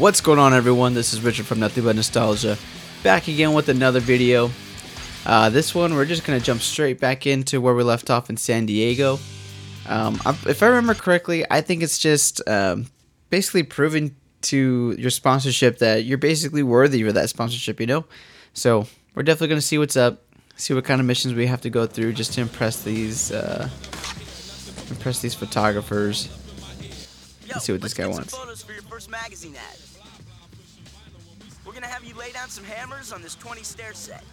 What's going on everyone? This is Richard from Nothing But Nostalgia. Back again with another video. Uh, this one we're just going to jump straight back into where we left off in San Diego. Um, if I remember correctly, I think it's just um, basically proving to your sponsorship that you're basically worthy of that sponsorship, you know? So we're definitely going to see what's up, see what kind of missions we have to go through just to impress these, uh, impress these photographers. Let's see what this guy wants. We're gonna have you lay down some hammers on this 20 stair set.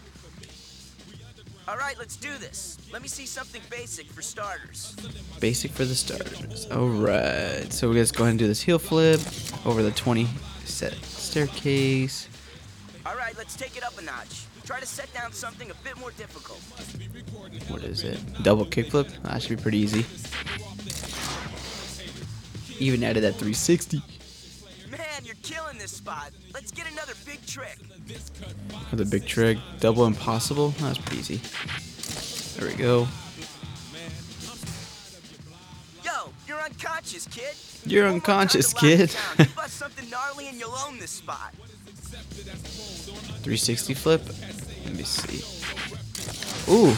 All right, let's do this. Let me see something basic for starters. Basic for the starters. All right. So we just go ahead and do this heel flip over the 20 set staircase. All right, let's take it up a notch. Try to set down something a bit more difficult. What is it? Double kickflip? That should be pretty easy. Even added that 360. Killing this spot. Let's get another big trick. Another big trick. Double impossible? That's pretty easy. There we go. Yo, you're unconscious, kid. You're unconscious, to lock it kid. bust something gnarly and you'll own this spot. 360 flip. Let me see. Ooh.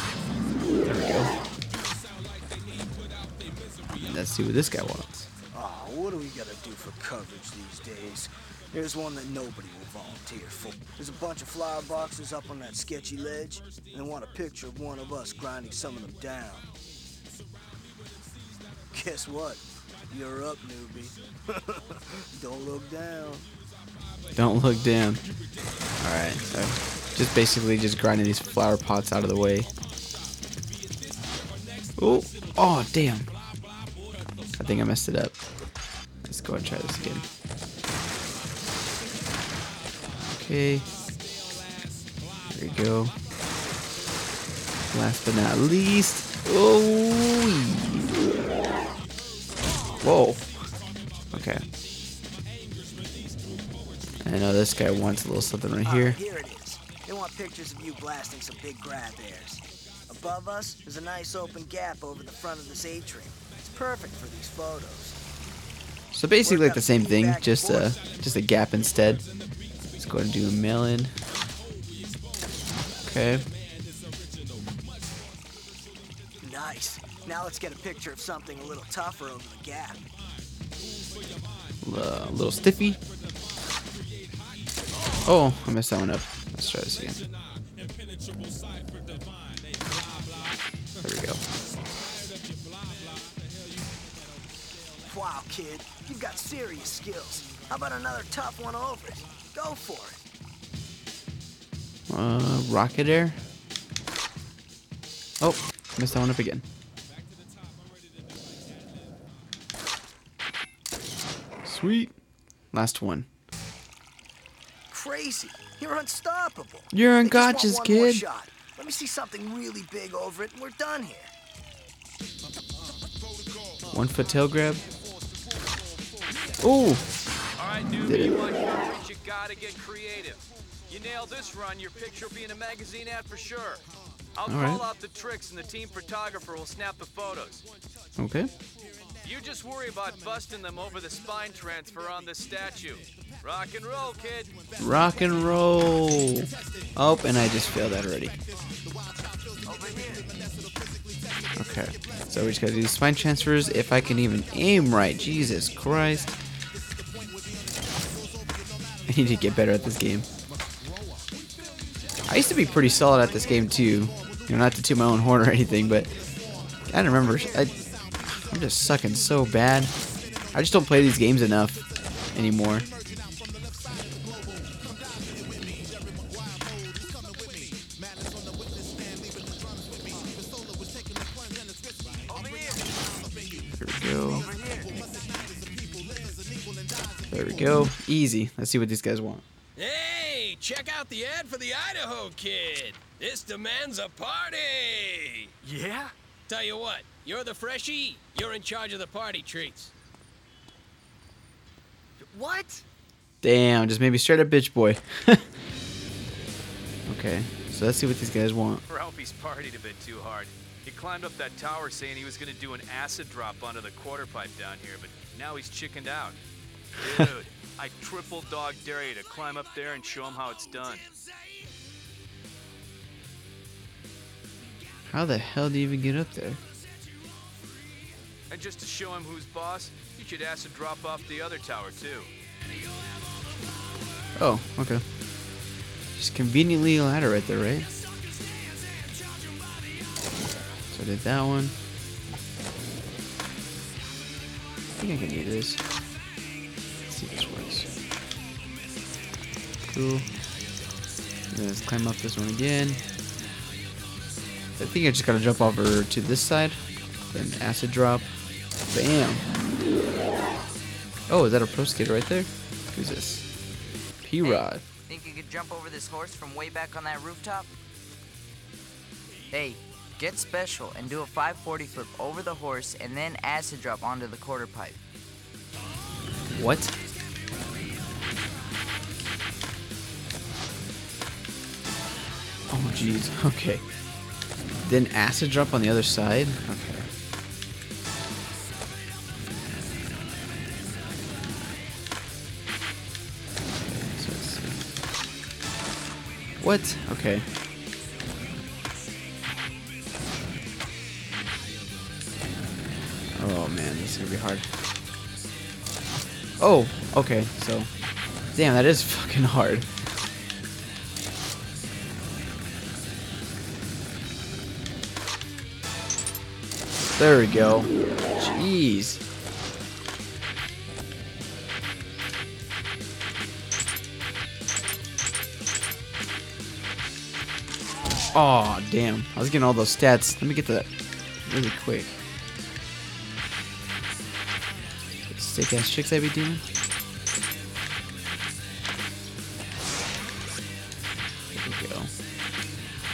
There we go. Let's see what this guy wants. What do we gotta do for coverage these days? There's one that nobody will volunteer for. There's a bunch of flower boxes up on that sketchy ledge, and they want a picture of one of us grinding some of them down. Guess what? You're up, newbie. Don't look down. Don't look down. Alright, so just basically just grinding these flower pots out of the way. Oh, oh damn. I think I messed it up. Let's go and try this again. Okay. There we go. Last but not least. Oh. Whoa. Okay. I know this guy wants a little something right ah, here. right, here it is. They want pictures of you blasting some big grab airs. Above us, there's a nice open gap over the front of this atrium. It's perfect for these photos. So basically like the same thing, just uh, a just a gap instead. Let's go ahead and do a melon. Okay. Nice. Now let's get a picture of something a little tougher over the gap. A uh, little stiffy. Oh, I messed that one up. Let's try this again. There we go. Wow, kid, you've got serious skills. How about another tough one over it? Go for it. Uh, rocket air. Oh, missed that one up again. Sweet. Last one. Crazy. You're unstoppable. You're They just want unconscious, kid. Let me see something really big over it, and we're done here. One foot tail grab. Ooh. All right, Did newbie, it. you want you gotta get creative. You nail this run, your picture will be in a magazine ad for sure. I'll All call right. out the tricks and the team photographer will snap the photos. Okay. You just worry about busting them over the spine transfer on this statue. Rock and roll, kid. Rock and roll. Oh, and I just failed that already. Okay. So we just gotta do spine transfers if I can even aim right. Jesus Christ. I need to get better at this game. I used to be pretty solid at this game too. You know, not to toot my own horn or anything, but I don't remember. I, I'm just sucking so bad. I just don't play these games enough anymore. Go. Easy. Let's see what these guys want. Hey, check out the ad for the Idaho kid. This demands a party. Yeah? Tell you what, you're the freshie. You're in charge of the party treats. What? Damn, just made me straight up bitch boy. okay, so let's see what these guys want. Ralphie's partied a bit too hard. He climbed up that tower saying he was gonna do an acid drop onto the quarter pipe down here, but now he's chickened out. Dude, I triple dog dare you to climb up there and show him how it's done. How the hell do you even get up there? And just to show him who's boss, you should ask to drop off the other tower too. Oh, okay. Just conveniently a ladder right there, right? So I did that one. I think I can do this. Cool. Let's climb up this one again. I think I just gotta jump over to this side. Then acid drop. Bam! Oh, is that a pro skater right there? Who's this? P-Rod. Think you could jump over this horse from way back on that rooftop? Hey, get special and do a 540 flip over the horse and then acid drop onto the quarter pipe. What? Jeez. Okay. Then acid drop on the other side. Okay. What? Okay. Oh man, this is gonna be hard. Oh, okay, so. Damn, that is fucking hard. There we go. Jeez. Oh, damn. I was getting all those stats. Let me get that really quick. Sick ass chicks I be doing. There we go.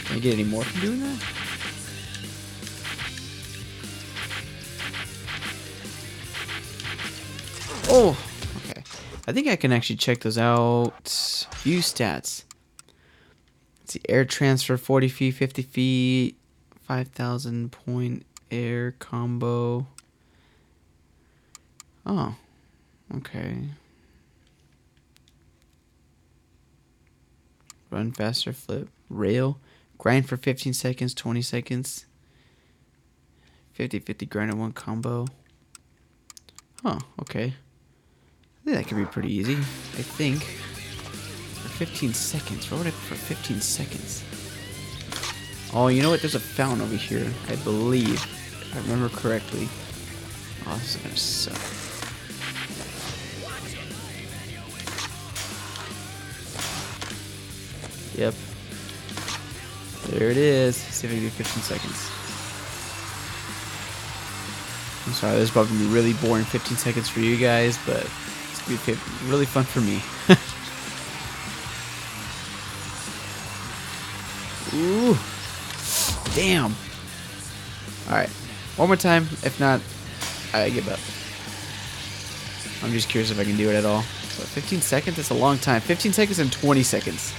Can I get any more from doing that? I think I can actually check those out. View stats. Let's see, air transfer 40 feet, 50 feet, 5,000 point air combo. Oh, okay. Run faster, flip, rail, grind for 15 seconds, 20 seconds. 50 50 grind in one combo. Huh, okay. That could be pretty easy. I think. For 15 seconds. What would I for 15 seconds? Oh, you know what? There's a fountain over here, I believe. If I remember correctly. Oh, this is gonna suck. Yep. There it is. See if I can do 15 seconds. I'm sorry, this is probably gonna be really boring 15 seconds for you guys, but fi- really fun for me. Ooh. Damn. Alright. One more time. If not, I give up. I'm just curious if I can do it at all. But 15 seconds? That's a long time. 15 seconds and 20 seconds.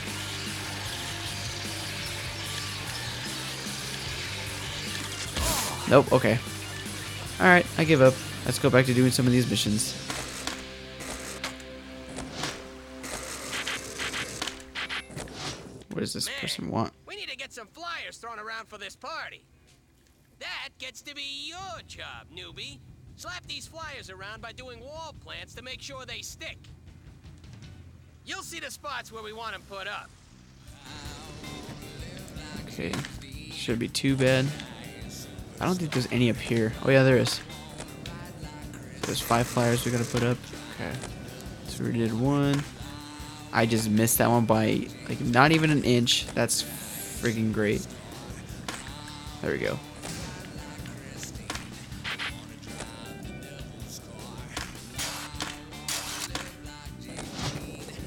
Nope, okay. Alright, I give up. Let's go back to doing some of these missions. What does this person want? We need to get some flyers thrown around for this party. That gets to be your job, newbie. Slap these flyers around by doing wall plants to make sure they stick. You'll see the spots where we want them put up. Okay. Should be too bad. I don't think there's any up here. Oh yeah, there is. There's five flyers we gotta put up. Okay. So we did one. I just missed that one by like not even an inch. That's freaking great. There we go.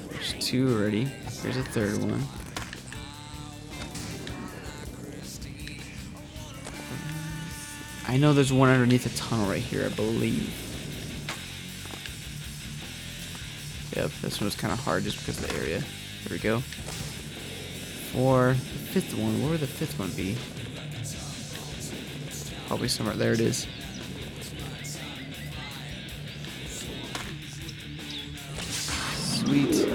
There's two already. Here's a third one. I know there's one underneath the tunnel right here, I believe. This one was kind of hard just because of the area. There we go. Or the fifth one, where would the fifth one be? Probably somewhere. There it is. Sweet. Let's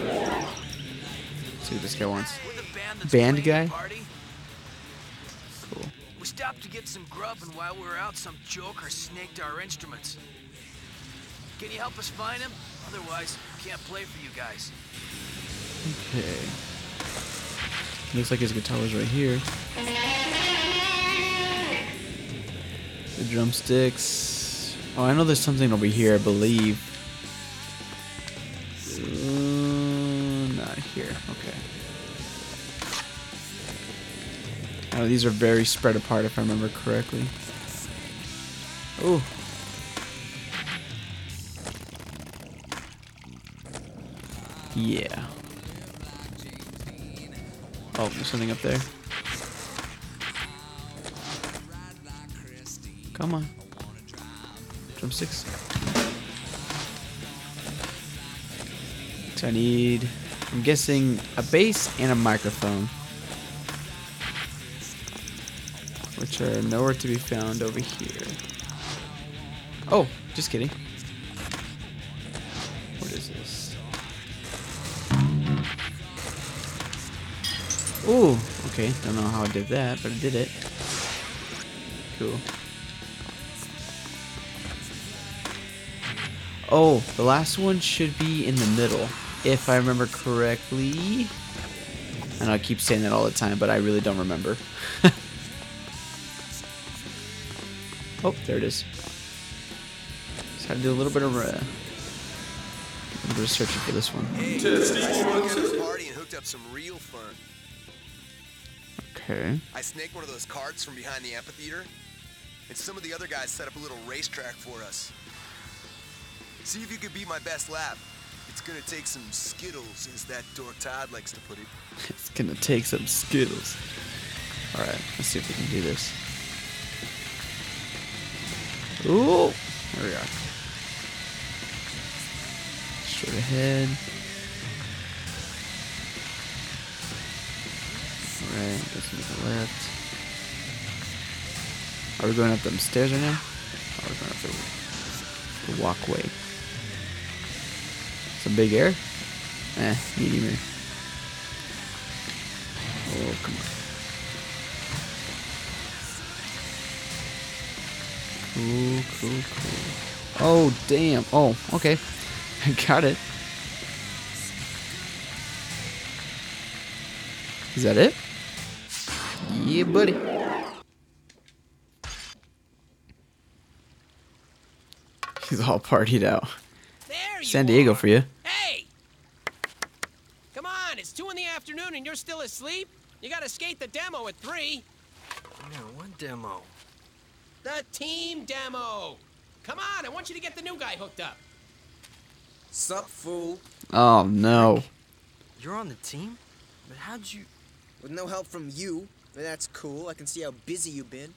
see what this guy wants. Band guy? Cool. We stopped to get some grub, and while we were out, some joker snaked our instruments. Can you help us find him? Otherwise, can't play for you guys. Okay. Looks like his guitar was right here. The drumsticks. Oh, I know there's something over here, I believe. Uh, not here. Okay. Oh, these are very spread apart, if I remember correctly. Oh. Yeah. Oh, there's something up there. Come on. Drumsticks. So I need, I'm guessing, a bass and a microphone. Which are nowhere to be found over here. Oh, just kidding. Ooh, okay. Don't know how I did that, but I did it. Cool. Oh, the last one should be in the middle, if I remember correctly. And I keep saying that all the time, but I really don't remember. oh, there it is. Just had to do a little bit of uh, a little bit of searching for this one. Hey, Okay. I snaked one of those carts from behind the amphitheater, and some of the other guys set up a little racetrack for us. See if you can beat my best lap. It's gonna take some skittles, as that dork Todd likes to put it. It's gonna take some skittles. Alright, let's see if we can do this. Ooh! There we are. Straight ahead. Alright, let's make a left. Are we going up them stairs right now? Or are we going up the, the walkway? Some big air? Eh, medium air. Oh, come on. Cool, cool, cool. Oh, damn. Oh, okay. I got it. Is that it? Yeah, buddy. He's all partied out. There you San Diego are. for you. Hey! Come on, it's 2 in the afternoon and you're still asleep? You gotta skate the demo at 3. Man, what demo? The team demo! Come on, I want you to get the new guy hooked up. Sup, fool? Oh, no. You're on the team? But how'd you. With no help from you? That's cool. I can see how busy you've been.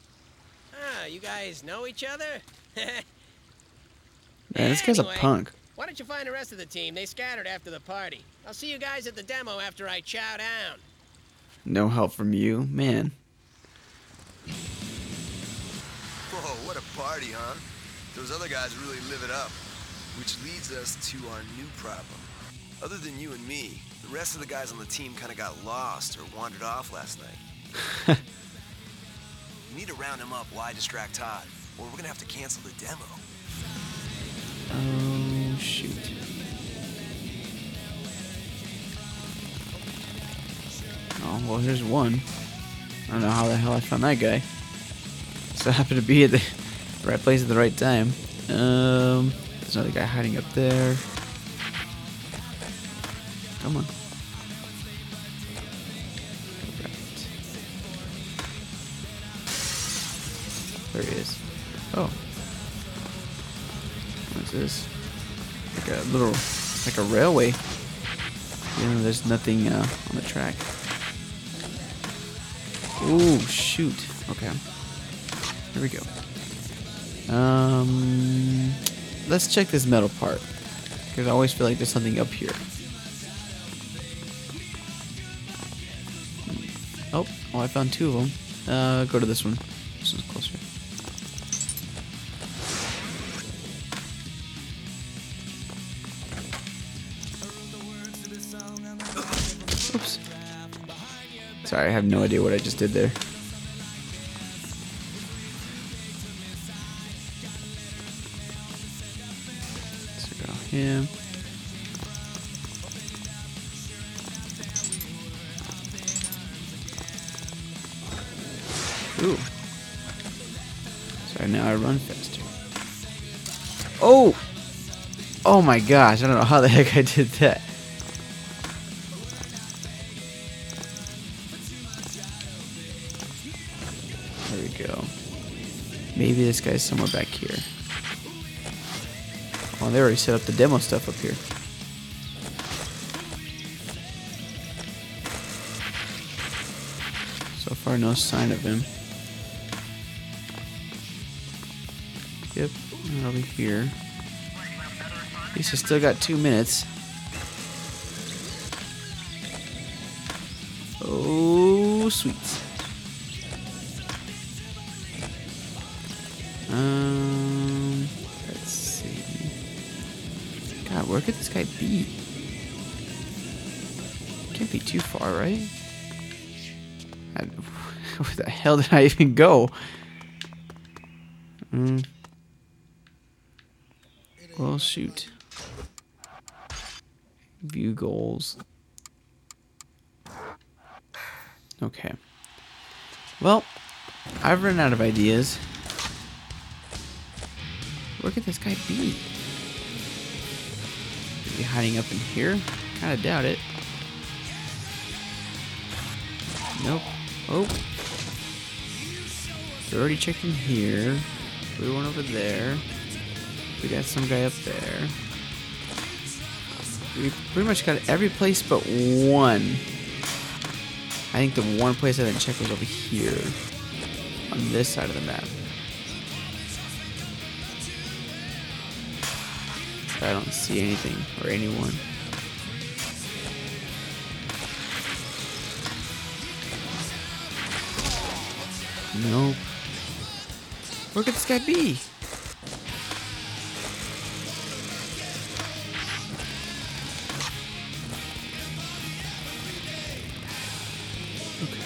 Ah, you guys know each other? Man, this guy's a punk. Why don't you find the rest of the team? They scattered after the party. I'll see you guys at the demo after I chow down. No help from you. Man. Whoa, what a party, huh? Those other guys really live it up. Which leads us to our new problem. Other than you and me, the rest of the guys on the team kind of got lost or wandered off last night. need to round him up. Why distract Todd? Or we're gonna have to cancel the demo. Oh, shoot. Oh, well, here's one. I don't know how the hell I found that guy. So I happened to be at the right place at the right time. Um, there's another guy hiding up there. Come on. There he is. Oh. What's this? Like a little, like a railway. You know, there's nothing uh, on the track. Oh, shoot. Okay. Here we go. Um, let's check this metal part. Because I always feel like there's something up here. Oh, oh, I found two of them. Uh, go to this one. Sorry, I have no idea what I just did there. So go him. Ooh. Sorry, now I run faster. Oh! Oh my gosh, I don't know how the heck I did that. Guy's somewhere back here. Oh, they already set up the demo stuff up here. So far, no sign of him. Yep, over here. At least I still got two minutes. Oh, sweet. Could this guy be? Can't be too far, right? Where the hell did I even go? Hmm. Well, shoot. View goals. Okay. Well, I've run out of ideas. Where could this guy be? He hiding up in here? Kinda doubt it. Nope. Oh. We already checked in here. We went over there. We got some guy up there. We pretty much got every place but one. I think the one place I didn't check was over here. On this side of the map. I don't see anything or anyone. Nope. Where could this guy be? Okay.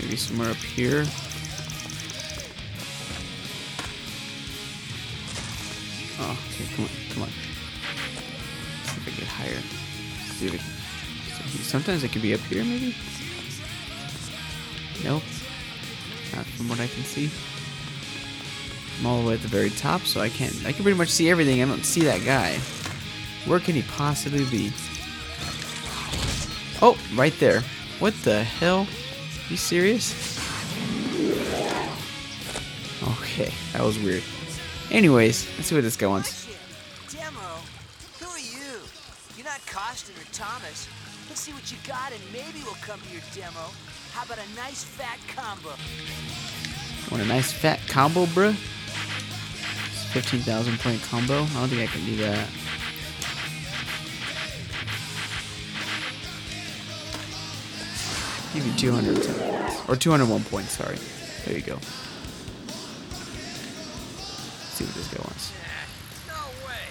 Maybe somewhere up here. Sometimes it can be up here, maybe? Nope. Not from what I can see. I'm all the way at the very top, so I can't. I can pretty much see everything. I don't see that guy. Where can he possibly be? Oh, right there. What the hell? You serious? Okay, that was weird. Anyways, let's see what this guy wants. Costin or Thomas. Let's see what you got and maybe we'll come to your demo. How about a nice fat combo? Want a nice fat combo, bruh? 15,000 point combo? I don't think I can do that. Give 210 points. Or 201 points, sorry. There you go. Let's see what this guy wants. No way.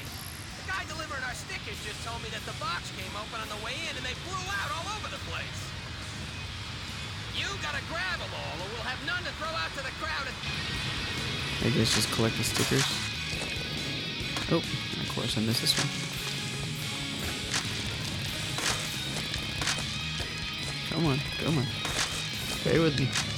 The guy delivering our stickers just told me that the box came open on the way in and they flew out all over the place. You gotta grab them all or we'll have none to throw out to the crowd at I guess just collect the stickers. Oh, of course I missed this one. Come on, come on. Stay with me.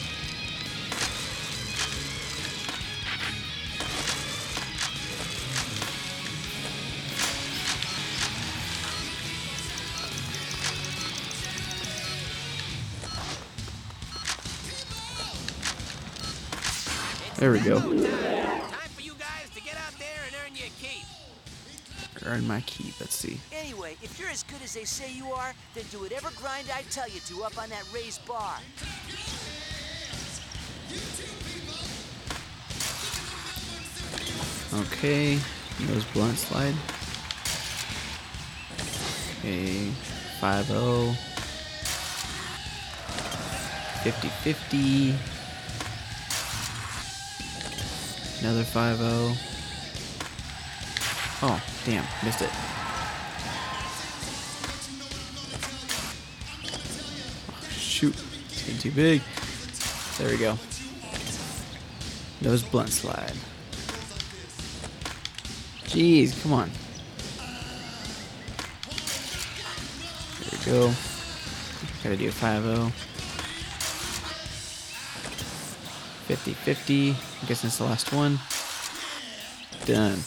There we go. Time for you guys to get out there and earn your keep. Earn my keep. Let's see. Anyway, if you're as good as they say you are, then do whatever grind I tell you to up on that raised bar. Okay, nose blunt slide. Okay, 5 0. 50 50. Another 5 0. Oh, damn. Missed it. Shoot. It's getting too big. There we go. Nose blunt slide. Jeez, come on. There we go. Gotta do a 5 0. 50 50. I guess that's the last one. Done.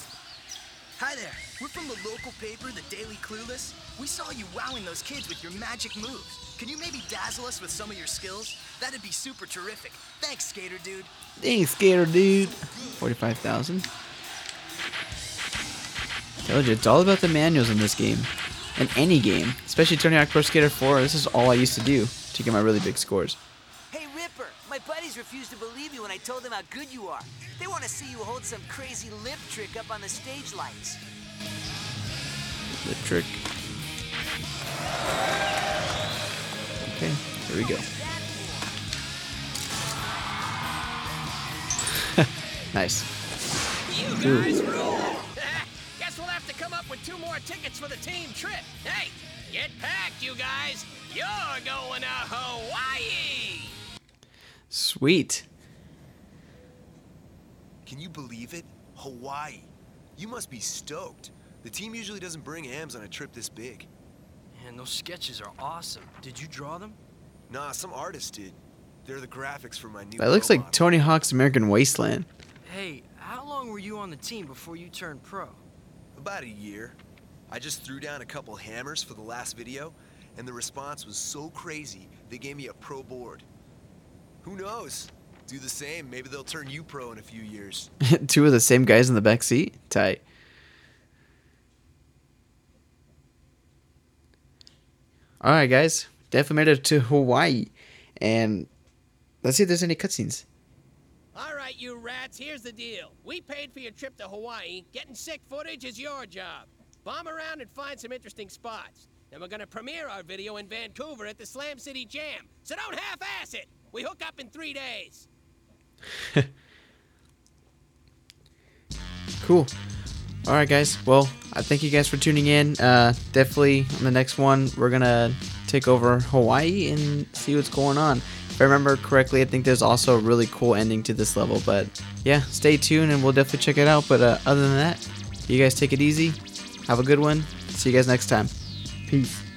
Hi there. We're from the local paper, the Daily Clueless. We saw you wowing those kids with your magic moves. Can you maybe dazzle us with some of your skills? That'd be super terrific. Thanks, Skater Dude. Dang, skater dude. 45,000. Told you, it's all about the manuals in this game. In any game. Especially Tony Hawk Pro Skater 4. This is all I used to do to get my really big scores. Refused to believe you when I told them how good you are. They want to see you hold some crazy lip trick up on the stage lights. The trick. Okay, here we go. nice. You guys rule! Guess we'll have to come up with two more tickets for the team trip. Hey, get packed, you guys. You're going to Hawaii! Sweet. Can you believe it? Hawaii. You must be stoked. The team usually doesn't bring hams on a trip this big. Man, those sketches are awesome. Did you draw them? Nah, some artist did. They're the graphics for my new. That looks like model. Tony Hawk's American Wasteland. Hey, how long were you on the team before you turned pro? About a year. I just threw down a couple hammers for the last video, and the response was so crazy they gave me a pro board. Who knows? Do the same. Maybe they'll turn you pro in a few years. Two of the same guys in the back seat? Tight. Alright, guys. Definitely made it to Hawaii. And let's see if there's any cutscenes. All right, you rats, here's the deal. We paid for your trip to Hawaii. Getting sick footage is your job. Bomb around and find some interesting spots. Then we're gonna premiere our video in Vancouver at the Slam City Jam. So don't half-ass it. We hook up in three days. Cool. All right, guys. Well, I thank you guys for tuning in. Uh, definitely on the next one, we're gonna take over Hawaii and see what's going on. If I remember correctly, I think there's also a really cool ending to this level. But yeah, stay tuned and we'll definitely check it out. But uh, other than that, you guys take it easy. Have a good one. See you guys next time. Peace.